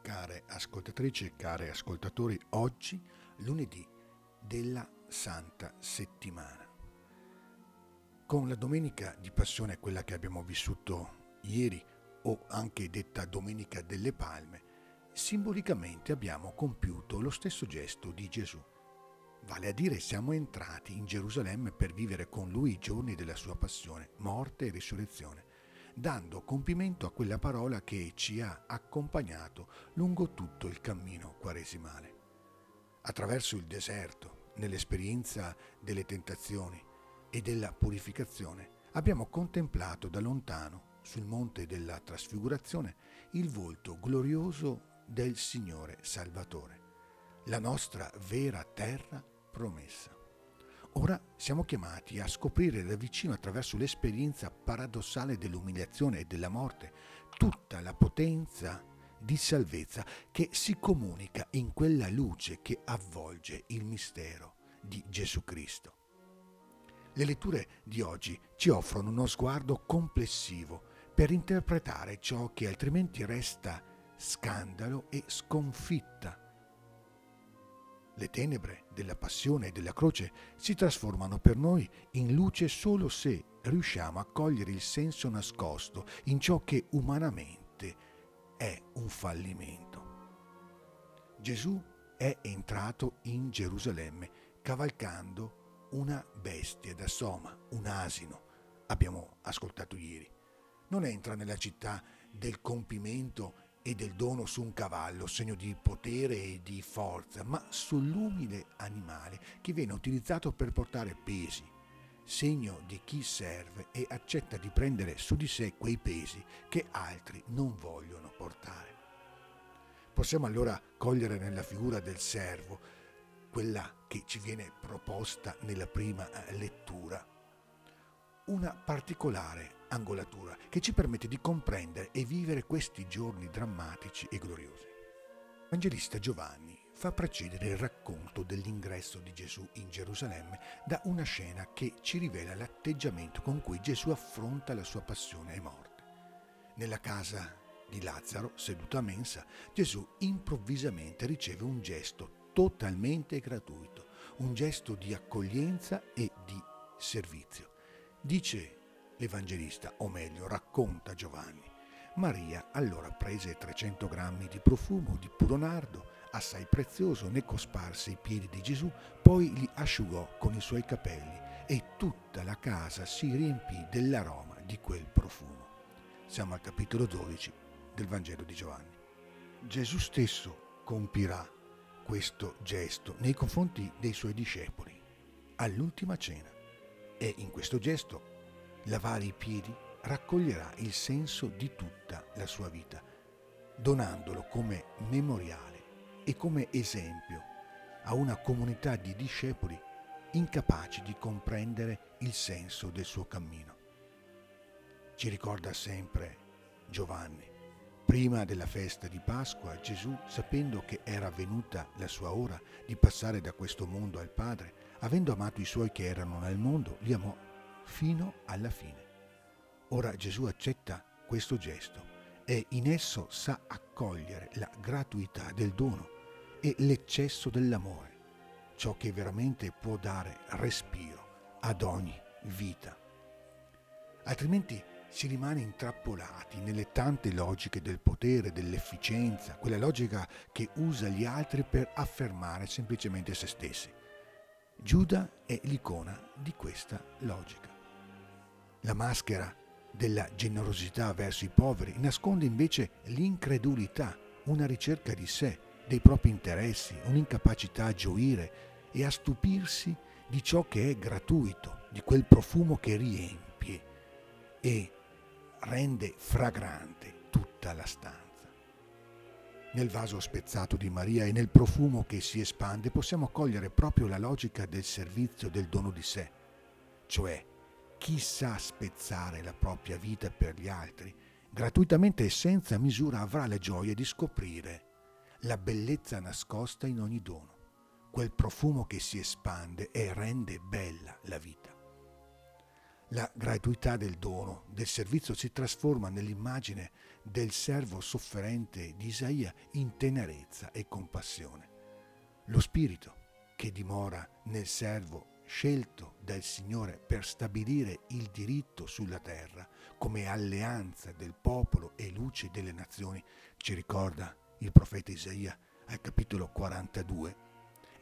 care ascoltatrici e cari ascoltatori, oggi lunedì della Santa Settimana. Con la domenica di Passione, quella che abbiamo vissuto ieri, o anche detta Domenica delle Palme, simbolicamente abbiamo compiuto lo stesso gesto di Gesù. Vale a dire siamo entrati in Gerusalemme per vivere con lui i giorni della sua passione, morte e risurrezione dando compimento a quella parola che ci ha accompagnato lungo tutto il cammino quaresimale. Attraverso il deserto, nell'esperienza delle tentazioni e della purificazione, abbiamo contemplato da lontano, sul monte della trasfigurazione, il volto glorioso del Signore Salvatore, la nostra vera terra promessa. Ora siamo chiamati a scoprire da vicino attraverso l'esperienza paradossale dell'umiliazione e della morte tutta la potenza di salvezza che si comunica in quella luce che avvolge il mistero di Gesù Cristo. Le letture di oggi ci offrono uno sguardo complessivo per interpretare ciò che altrimenti resta scandalo e sconfitta le tenebre della passione e della croce si trasformano per noi in luce solo se riusciamo a cogliere il senso nascosto in ciò che umanamente è un fallimento. Gesù è entrato in Gerusalemme cavalcando una bestia da soma, un asino, abbiamo ascoltato ieri. Non entra nella città del compimento e del dono su un cavallo, segno di potere e di forza, ma sull'umile animale che viene utilizzato per portare pesi, segno di chi serve e accetta di prendere su di sé quei pesi che altri non vogliono portare. Possiamo allora cogliere nella figura del servo, quella che ci viene proposta nella prima eh, lettura, una particolare angolatura che ci permette di comprendere e vivere questi giorni drammatici e gloriosi. L'Evangelista Giovanni fa precedere il racconto dell'ingresso di Gesù in Gerusalemme da una scena che ci rivela l'atteggiamento con cui Gesù affronta la sua passione e morte. Nella casa di Lazzaro, seduto a mensa, Gesù improvvisamente riceve un gesto totalmente gratuito, un gesto di accoglienza e di servizio. Dice l'Evangelista, o meglio racconta Giovanni. Maria allora prese 300 grammi di profumo di puro nardo, assai prezioso, ne cosparse i piedi di Gesù, poi li asciugò con i suoi capelli e tutta la casa si riempì dell'aroma di quel profumo. Siamo al capitolo 12 del Vangelo di Giovanni. Gesù stesso compirà questo gesto nei confronti dei suoi discepoli all'ultima cena e in questo gesto lavare i piedi raccoglierà il senso di tutta la sua vita, donandolo come memoriale e come esempio a una comunità di discepoli incapaci di comprendere il senso del suo cammino. Ci ricorda sempre Giovanni. Prima della festa di Pasqua, Gesù, sapendo che era venuta la sua ora di passare da questo mondo al Padre, avendo amato i suoi che erano nel mondo, li amò fino alla fine. Ora Gesù accetta questo gesto e in esso sa accogliere la gratuità del dono e l'eccesso dell'amore, ciò che veramente può dare respiro ad ogni vita. Altrimenti si rimane intrappolati nelle tante logiche del potere, dell'efficienza, quella logica che usa gli altri per affermare semplicemente se stessi. Giuda è l'icona di questa logica. La maschera della generosità verso i poveri nasconde invece l'incredulità, una ricerca di sé, dei propri interessi, un'incapacità a gioire e a stupirsi di ciò che è gratuito, di quel profumo che riempie e rende fragrante tutta la stanza. Nel vaso spezzato di Maria e nel profumo che si espande possiamo cogliere proprio la logica del servizio del dono di sé, cioè chi sa spezzare la propria vita per gli altri, gratuitamente e senza misura avrà la gioia di scoprire la bellezza nascosta in ogni dono, quel profumo che si espande e rende bella la vita. La gratuità del dono, del servizio si trasforma nell'immagine del servo sofferente di Isaia in tenerezza e compassione. Lo spirito che dimora nel servo scelto dal Signore per stabilire il diritto sulla terra come alleanza del popolo e luce delle nazioni, ci ricorda il profeta Isaia al capitolo 42,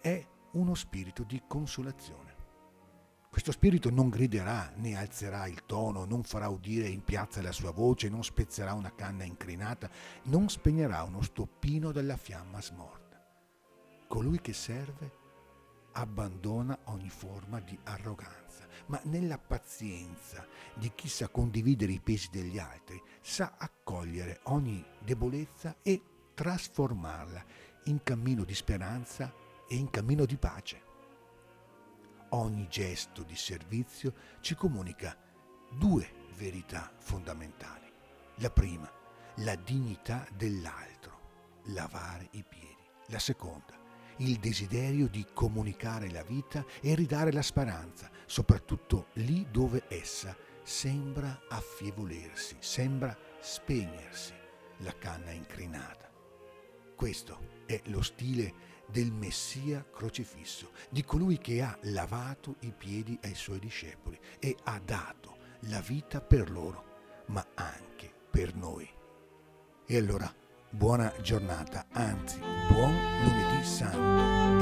è uno spirito di consolazione. Questo spirito non griderà né alzerà il tono, non farà udire in piazza la sua voce, non spezzerà una canna incrinata, non spegnerà uno stoppino della fiamma smorta. Colui che serve abbandona ogni forma di arroganza, ma nella pazienza di chi sa condividere i pesi degli altri, sa accogliere ogni debolezza e trasformarla in cammino di speranza e in cammino di pace. Ogni gesto di servizio ci comunica due verità fondamentali. La prima, la dignità dell'altro, lavare i piedi. La seconda, il desiderio di comunicare la vita e ridare la speranza, soprattutto lì dove essa sembra affievolersi, sembra spegnersi la canna incrinata. Questo è lo stile del Messia crocifisso, di colui che ha lavato i piedi ai suoi discepoli e ha dato la vita per loro, ma anche per noi. E allora buona giornata, anzi buon lunedì santo.